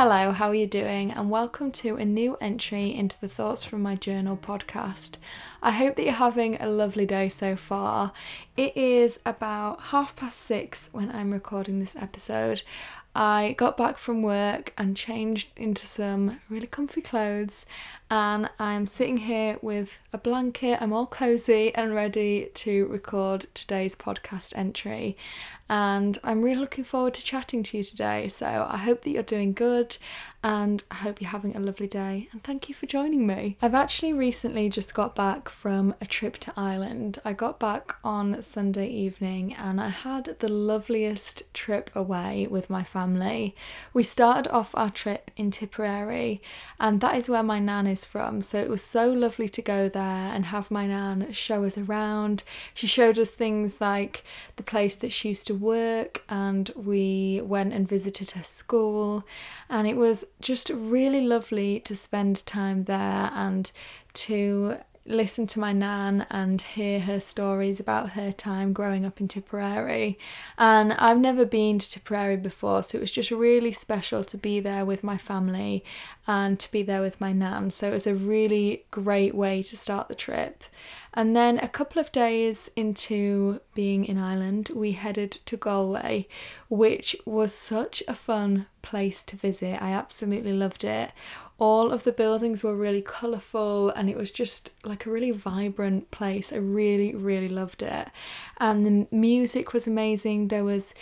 Hello, how are you doing? And welcome to a new entry into the Thoughts from My Journal podcast. I hope that you're having a lovely day so far. It is about half past six when I'm recording this episode. I got back from work and changed into some really comfy clothes, and I'm sitting here with a blanket. I'm all cozy and ready to record today's podcast entry and I'm really looking forward to chatting to you today. So I hope that you're doing good and I hope you're having a lovely day and thank you for joining me. I've actually recently just got back from a trip to Ireland. I got back on Sunday evening and I had the loveliest trip away with my family. We started off our trip in Tipperary and that is where my nan is from, so it was so lovely to go there and have my nan show us around. She showed us things like the place that she used to work and we went and visited her school and it was just really lovely to spend time there and to listen to my nan and hear her stories about her time growing up in Tipperary. And I've never been to Tipperary before, so it was just really special to be there with my family and to be there with my nan. So it was a really great way to start the trip. And then a couple of days into being in Ireland, we headed to Galway, which was such a fun place to visit. I absolutely loved it. All of the buildings were really colourful and it was just like a really vibrant place. I really, really loved it. And the music was amazing. There was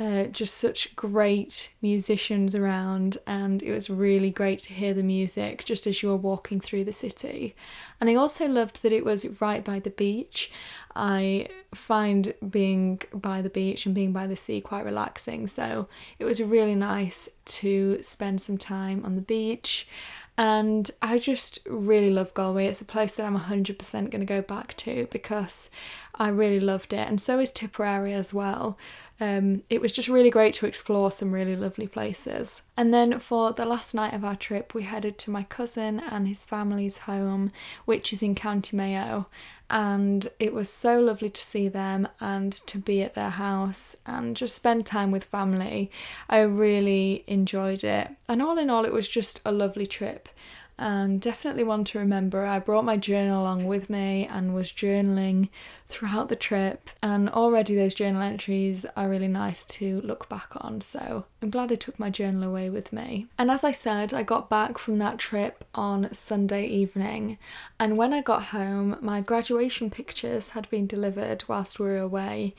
uh, just such great musicians around, and it was really great to hear the music just as you were walking through the city. And I also loved that it was right by the beach. I find being by the beach and being by the sea quite relaxing, so it was really nice to spend some time on the beach. And I just really love Galway. It's a place that I'm 100% going to go back to because I really loved it, and so is Tipperary as well. Um, it was just really great to explore some really lovely places. And then for the last night of our trip, we headed to my cousin and his family's home, which is in County Mayo. And it was so lovely to see them and to be at their house and just spend time with family. I really enjoyed it. And all in all, it was just a lovely trip and definitely one to remember. I brought my journal along with me and was journaling throughout the trip, and already those journal entries are really nice to look back on. So I'm glad I took my journal away with me. And as I said, I got back from that trip on Sunday evening, and when I got home, my graduation pictures had been delivered whilst we were away,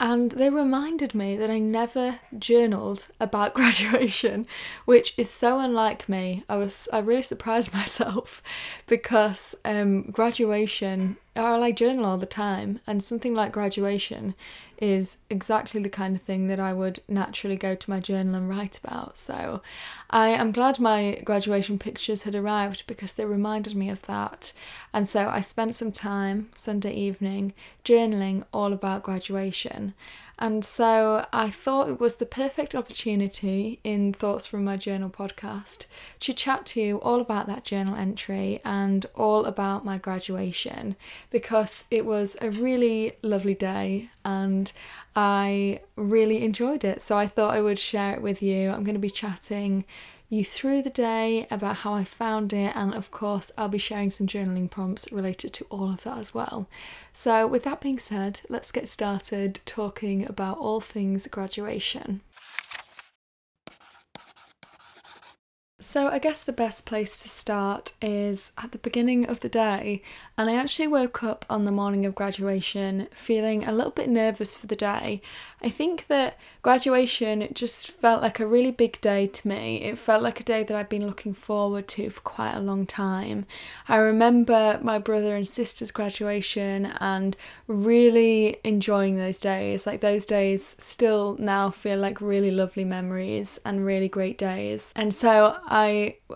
and they reminded me that I never journaled about graduation, which is so unlike me. I was I really surprised myself because um, graduation I like journal all the time, and something like graduation is exactly the kind of thing that I would naturally go to my journal and write about. So I am glad my graduation pictures had arrived because they reminded me of that. And so I spent some time Sunday evening journaling all about graduation. And so I thought it was the perfect opportunity in Thoughts from My Journal podcast to chat to you all about that journal entry and all about my graduation because it was a really lovely day and I really enjoyed it. So I thought I would share it with you. I'm going to be chatting you through the day about how I found it, and of course, I'll be sharing some journaling prompts related to all of that as well. So, with that being said, let's get started talking about all things graduation. So, I guess the best place to start is at the beginning of the day. And I actually woke up on the morning of graduation feeling a little bit nervous for the day. I think that graduation just felt like a really big day to me. It felt like a day that I'd been looking forward to for quite a long time. I remember my brother and sister's graduation and really enjoying those days. Like, those days still now feel like really lovely memories and really great days. And so,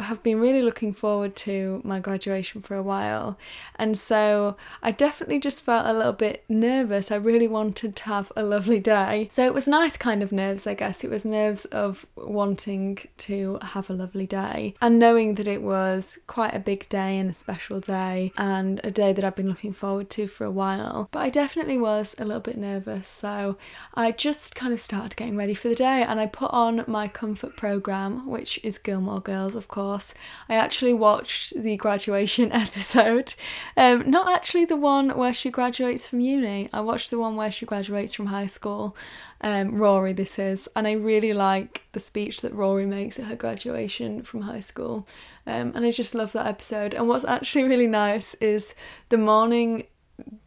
have been really looking forward to my graduation for a while, and so I definitely just felt a little bit nervous. I really wanted to have a lovely day. So it was nice kind of nerves, I guess. It was nerves of wanting to have a lovely day and knowing that it was quite a big day and a special day and a day that I've been looking forward to for a while. But I definitely was a little bit nervous, so I just kind of started getting ready for the day and I put on my comfort program, which is Gilmore Girls, of course. I actually watched the graduation episode, um, not actually the one where she graduates from uni. I watched the one where she graduates from high school. Um, Rory, this is, and I really like the speech that Rory makes at her graduation from high school. Um, and I just love that episode. And what's actually really nice is the morning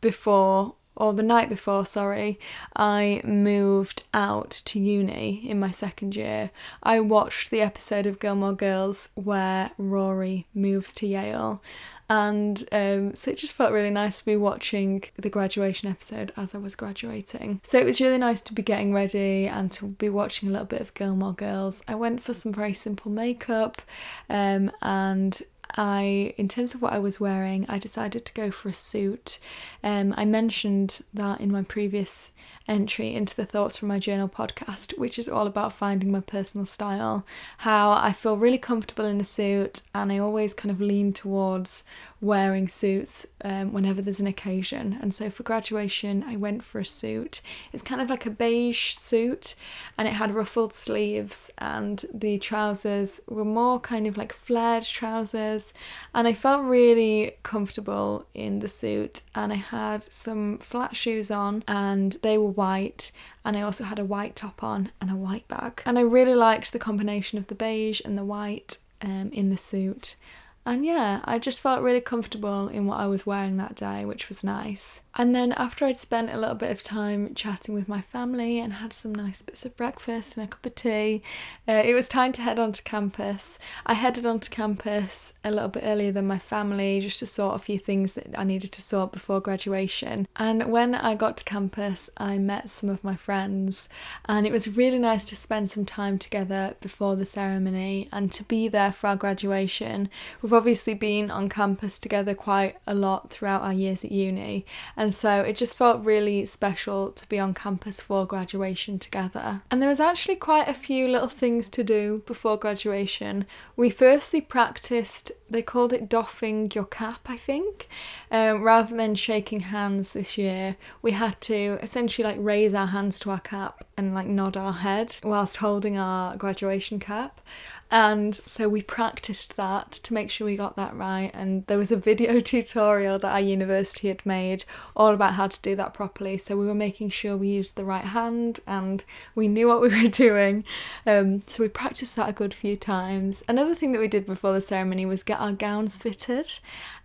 before or the night before, sorry, I moved out to uni in my second year, I watched the episode of Gilmore Girls where Rory moves to Yale. And um, so it just felt really nice to be watching the graduation episode as I was graduating. So it was really nice to be getting ready and to be watching a little bit of Gilmore Girls. I went for some very simple makeup um, and I, in terms of what I was wearing, I decided to go for a suit. Um, I mentioned that in my previous entry into the Thoughts from My Journal podcast, which is all about finding my personal style. How I feel really comfortable in a suit, and I always kind of lean towards wearing suits um, whenever there's an occasion. And so for graduation, I went for a suit. It's kind of like a beige suit, and it had ruffled sleeves, and the trousers were more kind of like flared trousers. And I felt really comfortable in the suit, and I had some flat shoes on, and they were white and I also had a white top on and a white bag. And I really liked the combination of the beige and the white um, in the suit. And yeah, I just felt really comfortable in what I was wearing that day, which was nice. And then after I'd spent a little bit of time chatting with my family and had some nice bits of breakfast and a cup of tea, uh, it was time to head onto campus. I headed onto campus a little bit earlier than my family just to sort a few things that I needed to sort before graduation. And when I got to campus, I met some of my friends, and it was really nice to spend some time together before the ceremony and to be there for our graduation. We've obviously been on campus together quite a lot throughout our years at uni, and so it just felt really special to be on campus for graduation together. And there was actually quite a few little things to do before graduation. We firstly practiced, they called it doffing your cap, I think. Um, rather than shaking hands this year, we had to essentially like raise our hands to our cap and like nod our head whilst holding our graduation cap. And so we practiced that to make sure we got that right. And there was a video tutorial that our university had made all about how to do that properly. So we were making sure we used the right hand and we knew what we were doing. Um, so we practiced that a good few times. Another thing that we did before the ceremony was get our gowns fitted.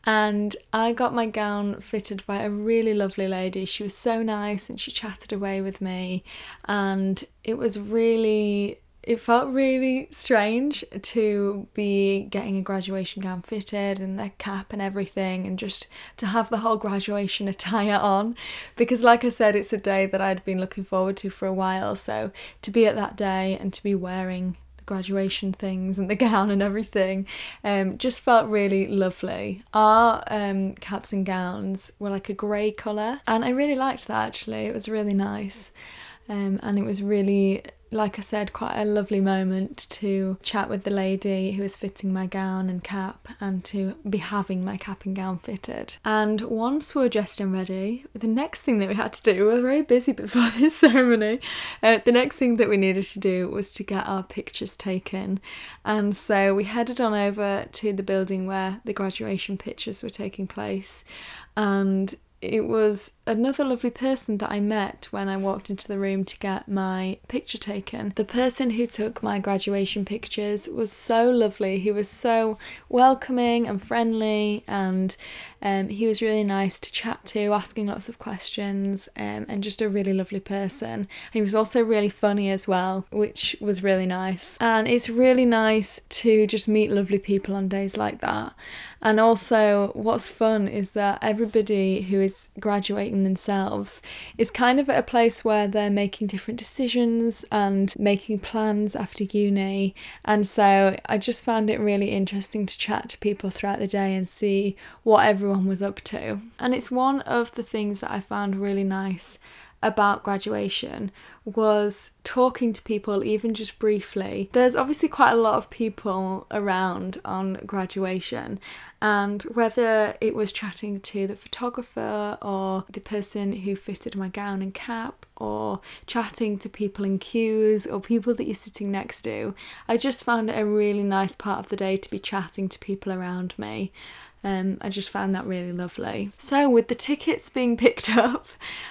And I got my gown fitted by a really lovely lady. She was so nice and she chatted away with me. And it was really it felt really strange to be getting a graduation gown fitted and the cap and everything and just to have the whole graduation attire on because like I said it's a day that I'd been looking forward to for a while so to be at that day and to be wearing the graduation things and the gown and everything um, just felt really lovely. Our um, caps and gowns were like a grey colour and I really liked that actually. It was really nice. Um, and it was really like I said, quite a lovely moment to chat with the lady who was fitting my gown and cap and to be having my cap and gown fitted. And once we were dressed and ready, the next thing that we had to do, we were very busy before this ceremony, uh, the next thing that we needed to do was to get our pictures taken. And so we headed on over to the building where the graduation pictures were taking place. And it was another lovely person that I met when I walked into the room to get my picture taken. The person who took my graduation pictures was so lovely. He was so welcoming and friendly, and um, he was really nice to chat to, asking lots of questions, um, and just a really lovely person. And he was also really funny as well, which was really nice. And it's really nice to just meet lovely people on days like that. And also, what's fun is that everybody who is graduating graduating themselves is kind of at a place where they're making different decisions and making plans after uni. And so I just found it really interesting to chat to people throughout the day and see what everyone was up to. And it's one of the things that I found really nice about graduation was talking to people, even just briefly. There's obviously quite a lot of people around on graduation, and whether it was chatting to the photographer or the person who fitted my gown and cap, or chatting to people in queues or people that you're sitting next to, I just found it a really nice part of the day to be chatting to people around me. Um, I just found that really lovely. So, with the tickets being picked up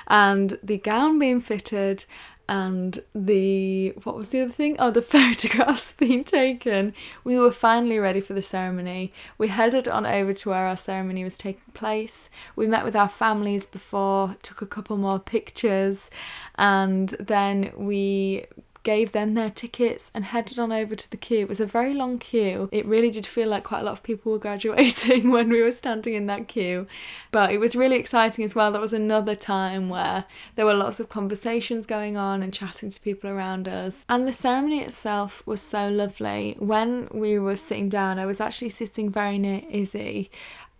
and the gown being fitted and the what was the other thing? Oh, the photographs being taken. We were finally ready for the ceremony. We headed on over to where our ceremony was taking place. We met with our families before, took a couple more pictures, and then we gave them their tickets and headed on over to the queue. It was a very long queue. It really did feel like quite a lot of people were graduating when we were standing in that queue. But it was really exciting as well. That was another time where there were lots of conversations going on and chatting to people around us. And the ceremony itself was so lovely. When we were sitting down, I was actually sitting very near Izzy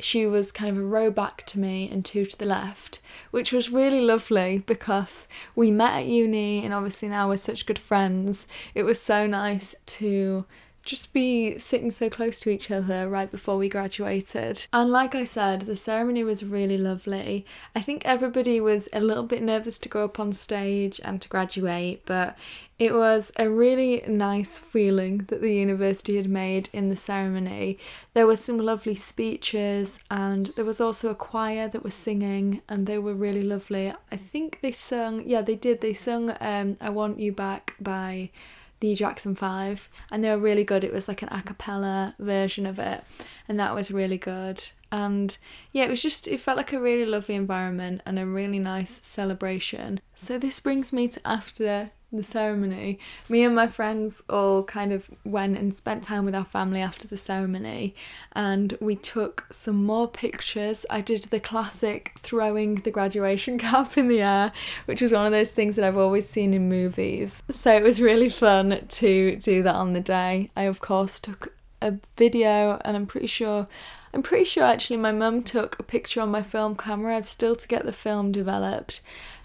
she was kind of a row back to me and two to the left, which was really lovely because we met at uni and obviously now we're such good friends. It was so nice to just be sitting so close to each other right before we graduated. And like I said, the ceremony was really lovely. I think everybody was a little bit nervous to go up on stage and to graduate, but it was a really nice feeling that the university had made in the ceremony. There were some lovely speeches, and there was also a choir that was singing, and they were really lovely. I think they sung, yeah, they did. They sung um, I Want You Back by the Jackson 5 and they were really good. It was like an a cappella version of it and that was really good. And yeah, it was just, it felt like a really lovely environment and a really nice celebration. So this brings me to after the ceremony. Me and my friends all kind of went and spent time with our family after the ceremony and we took some more pictures. I did the classic throwing the graduation cap in the air, which was one of those things that I've always seen in movies. So it was really fun to do that on the day. I, of course, took a video and I'm pretty sure I'm pretty sure actually my mum took a picture on my film camera. I've still to get the film developed,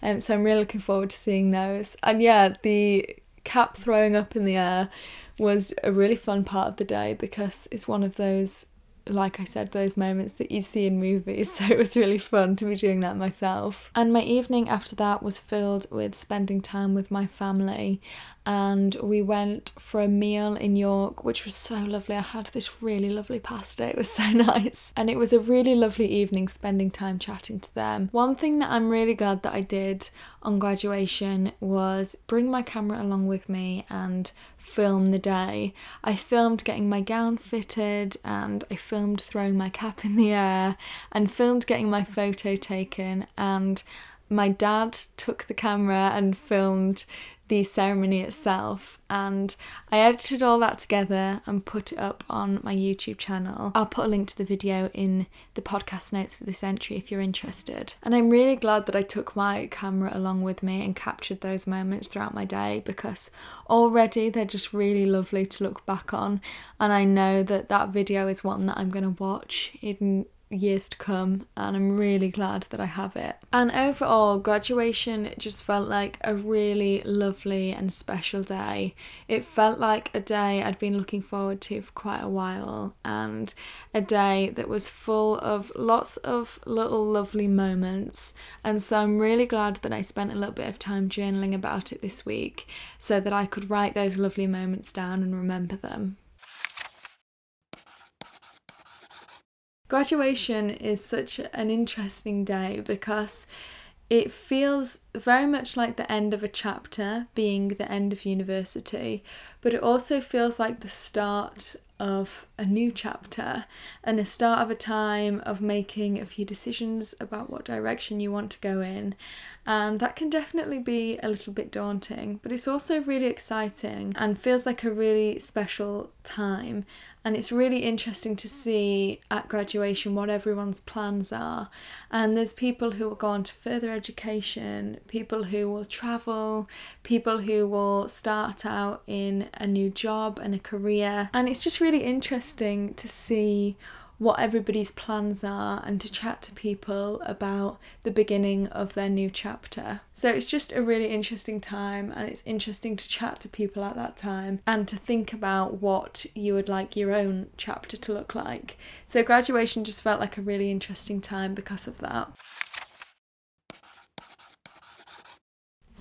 and so I'm really looking forward to seeing those. And yeah, the cap throwing up in the air was a really fun part of the day because it's one of those like I said, those moments that you see in movies. So it was really fun to be doing that myself. And my evening after that was filled with spending time with my family. And we went for a meal in York, which was so lovely. I had this really lovely pasta, it was so nice. And it was a really lovely evening spending time chatting to them. One thing that I'm really glad that I did on graduation was bring my camera along with me and film the day. I filmed getting my gown fitted and I filmed throwing my cap in the air and filmed getting my photo taken and my dad took the camera and filmed the ceremony itself and I edited all that together and put it up on my YouTube channel. I'll put a link to the video in the podcast notes for this entry if you're interested. And I'm really glad that I took my camera along with me and captured those moments throughout my day because already they're just really lovely to look back on and I know that that video is one that I'm going to watch in years to come and I'm really glad that I have it. And overall, graduation just felt like a really lovely and special day. It felt like a day I'd been looking forward to for quite a while and a day that was full of lots of little lovely moments. And so I'm really glad that I spent a little bit of time journaling about it this week so that I could write those lovely moments down and remember them. Graduation is such an interesting day because it feels very much like the end of a chapter, being the end of university, but it also feels like the start of a new chapter and a start of a time of making a few decisions about what direction you want to go in. And that can definitely be a little bit daunting, but it's also really exciting and feels like a really special time. And it's really interesting to see at graduation what everyone's plans are. And there's people who will go on to further education, people who will travel, people who will start out in a new job and a career. And it's just really interesting to see what everybody's plans are and to chat to people about the beginning of their new chapter. So it's just a really interesting time and it's interesting to chat to people at that time and to think about what you would like your own chapter to look like. So graduation just felt like a really interesting time because of that.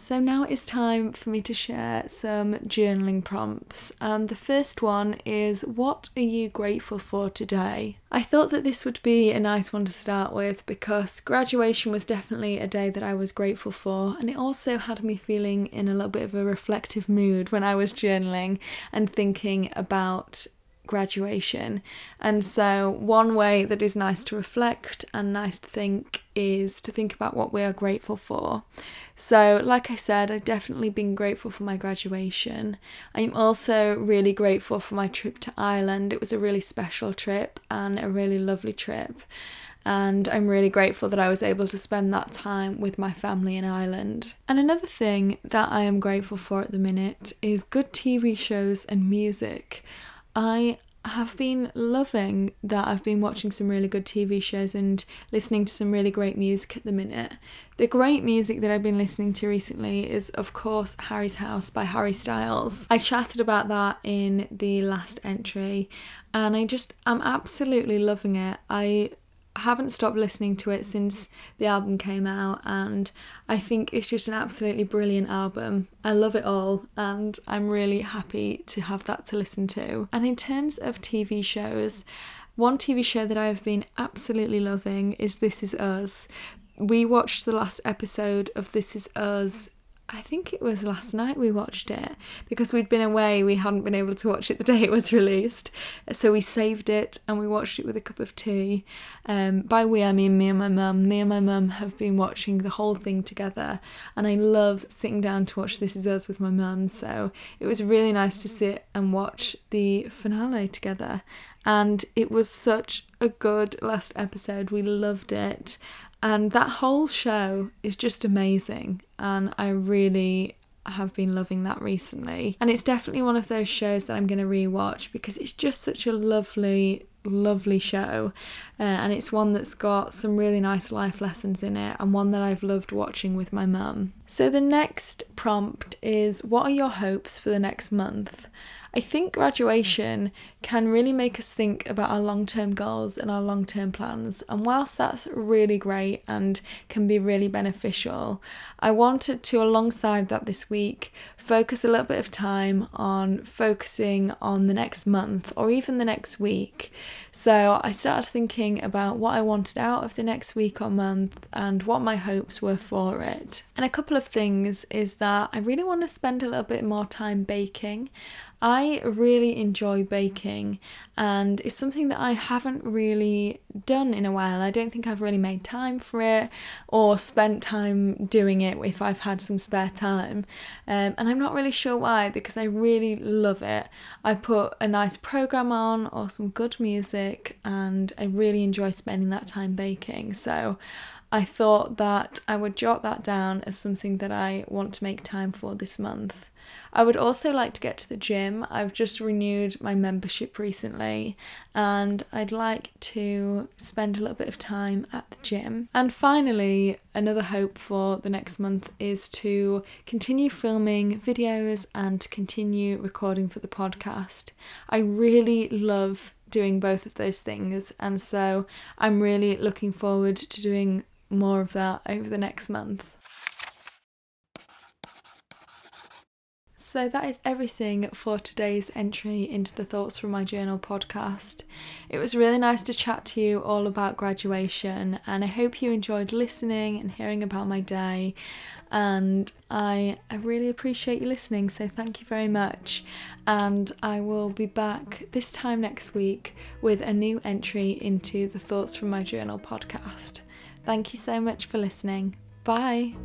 So now it's time for me to share some journaling prompts. And the first one is What are you grateful for today? I thought that this would be a nice one to start with because graduation was definitely a day that I was grateful for, and it also had me feeling in a little bit of a reflective mood when I was journaling and thinking about graduation. And so, one way that is nice to reflect and nice to think is to think about what we are grateful for. So, like I said, I've definitely been grateful for my graduation. I'm also really grateful for my trip to Ireland. It was a really special trip and a really lovely trip. And I'm really grateful that I was able to spend that time with my family in Ireland. And another thing that I am grateful for at the minute is good TV shows and music. I have been loving that I've been watching some really good TV shows and listening to some really great music at the minute. The great music that I've been listening to recently is, of course, Harry's House by Harry Styles. I chatted about that in the last entry and I just, I'm absolutely loving it. I haven't stopped listening to it since the album came out, and I think it's just an absolutely brilliant album. I love it all, and I'm really happy to have that to listen to. And in terms of TV shows, one TV show that I have been absolutely loving is This Is Us. We watched the last episode of This Is Us I think it was last night we watched it because we'd been away, we hadn't been able to watch it the day it was released. So we saved it and we watched it with a cup of tea. Um, by we, I mean me and my mum. Me and my mum have been watching the whole thing together, and I love sitting down to watch This Is Us with my mum. So it was really nice to sit and watch the finale together. And it was such a good last episode. We loved it. And that whole show is just amazing, and I really have been loving that recently. And it's definitely one of those shows that I'm going to rewatch because it's just such a lovely, lovely show. Uh, and it's one that's got some really nice life lessons in it, and one that I've loved watching with my mum. So, the next prompt is What are your hopes for the next month? I think graduation can really make us think about our long term goals and our long term plans. And whilst that's really great and can be really beneficial, I wanted to, alongside that this week, focus a little bit of time on focusing on the next month or even the next week. So I started thinking about what I wanted out of the next week or month and what my hopes were for it. And a couple of things is that I really want to spend a little bit more time baking. I really enjoy baking and it's something that I haven't really done in a while. I don't think I've really made time for it or spent time doing it if I've had some spare time. Um, and I'm not really sure why because I really love it. I put a nice program on or some good music and I really enjoy spending that time baking. So I thought that I would jot that down as something that I want to make time for this month. I would also like to get to the gym. I've just renewed my membership recently and I'd like to spend a little bit of time at the gym. And finally, another hope for the next month is to continue filming videos and continue recording for the podcast. I really love doing both of those things, and so I'm really looking forward to doing more of that over the next month. So that is everything for today's entry into the Thoughts from My Journal podcast. It was really nice to chat to you all about graduation, and I hope you enjoyed listening and hearing about my day. and I, I really appreciate you listening. So thank you very much. And I will be back this time next week with a new entry into the Thoughts from My Journal podcast. Thank you so much for listening. Bye.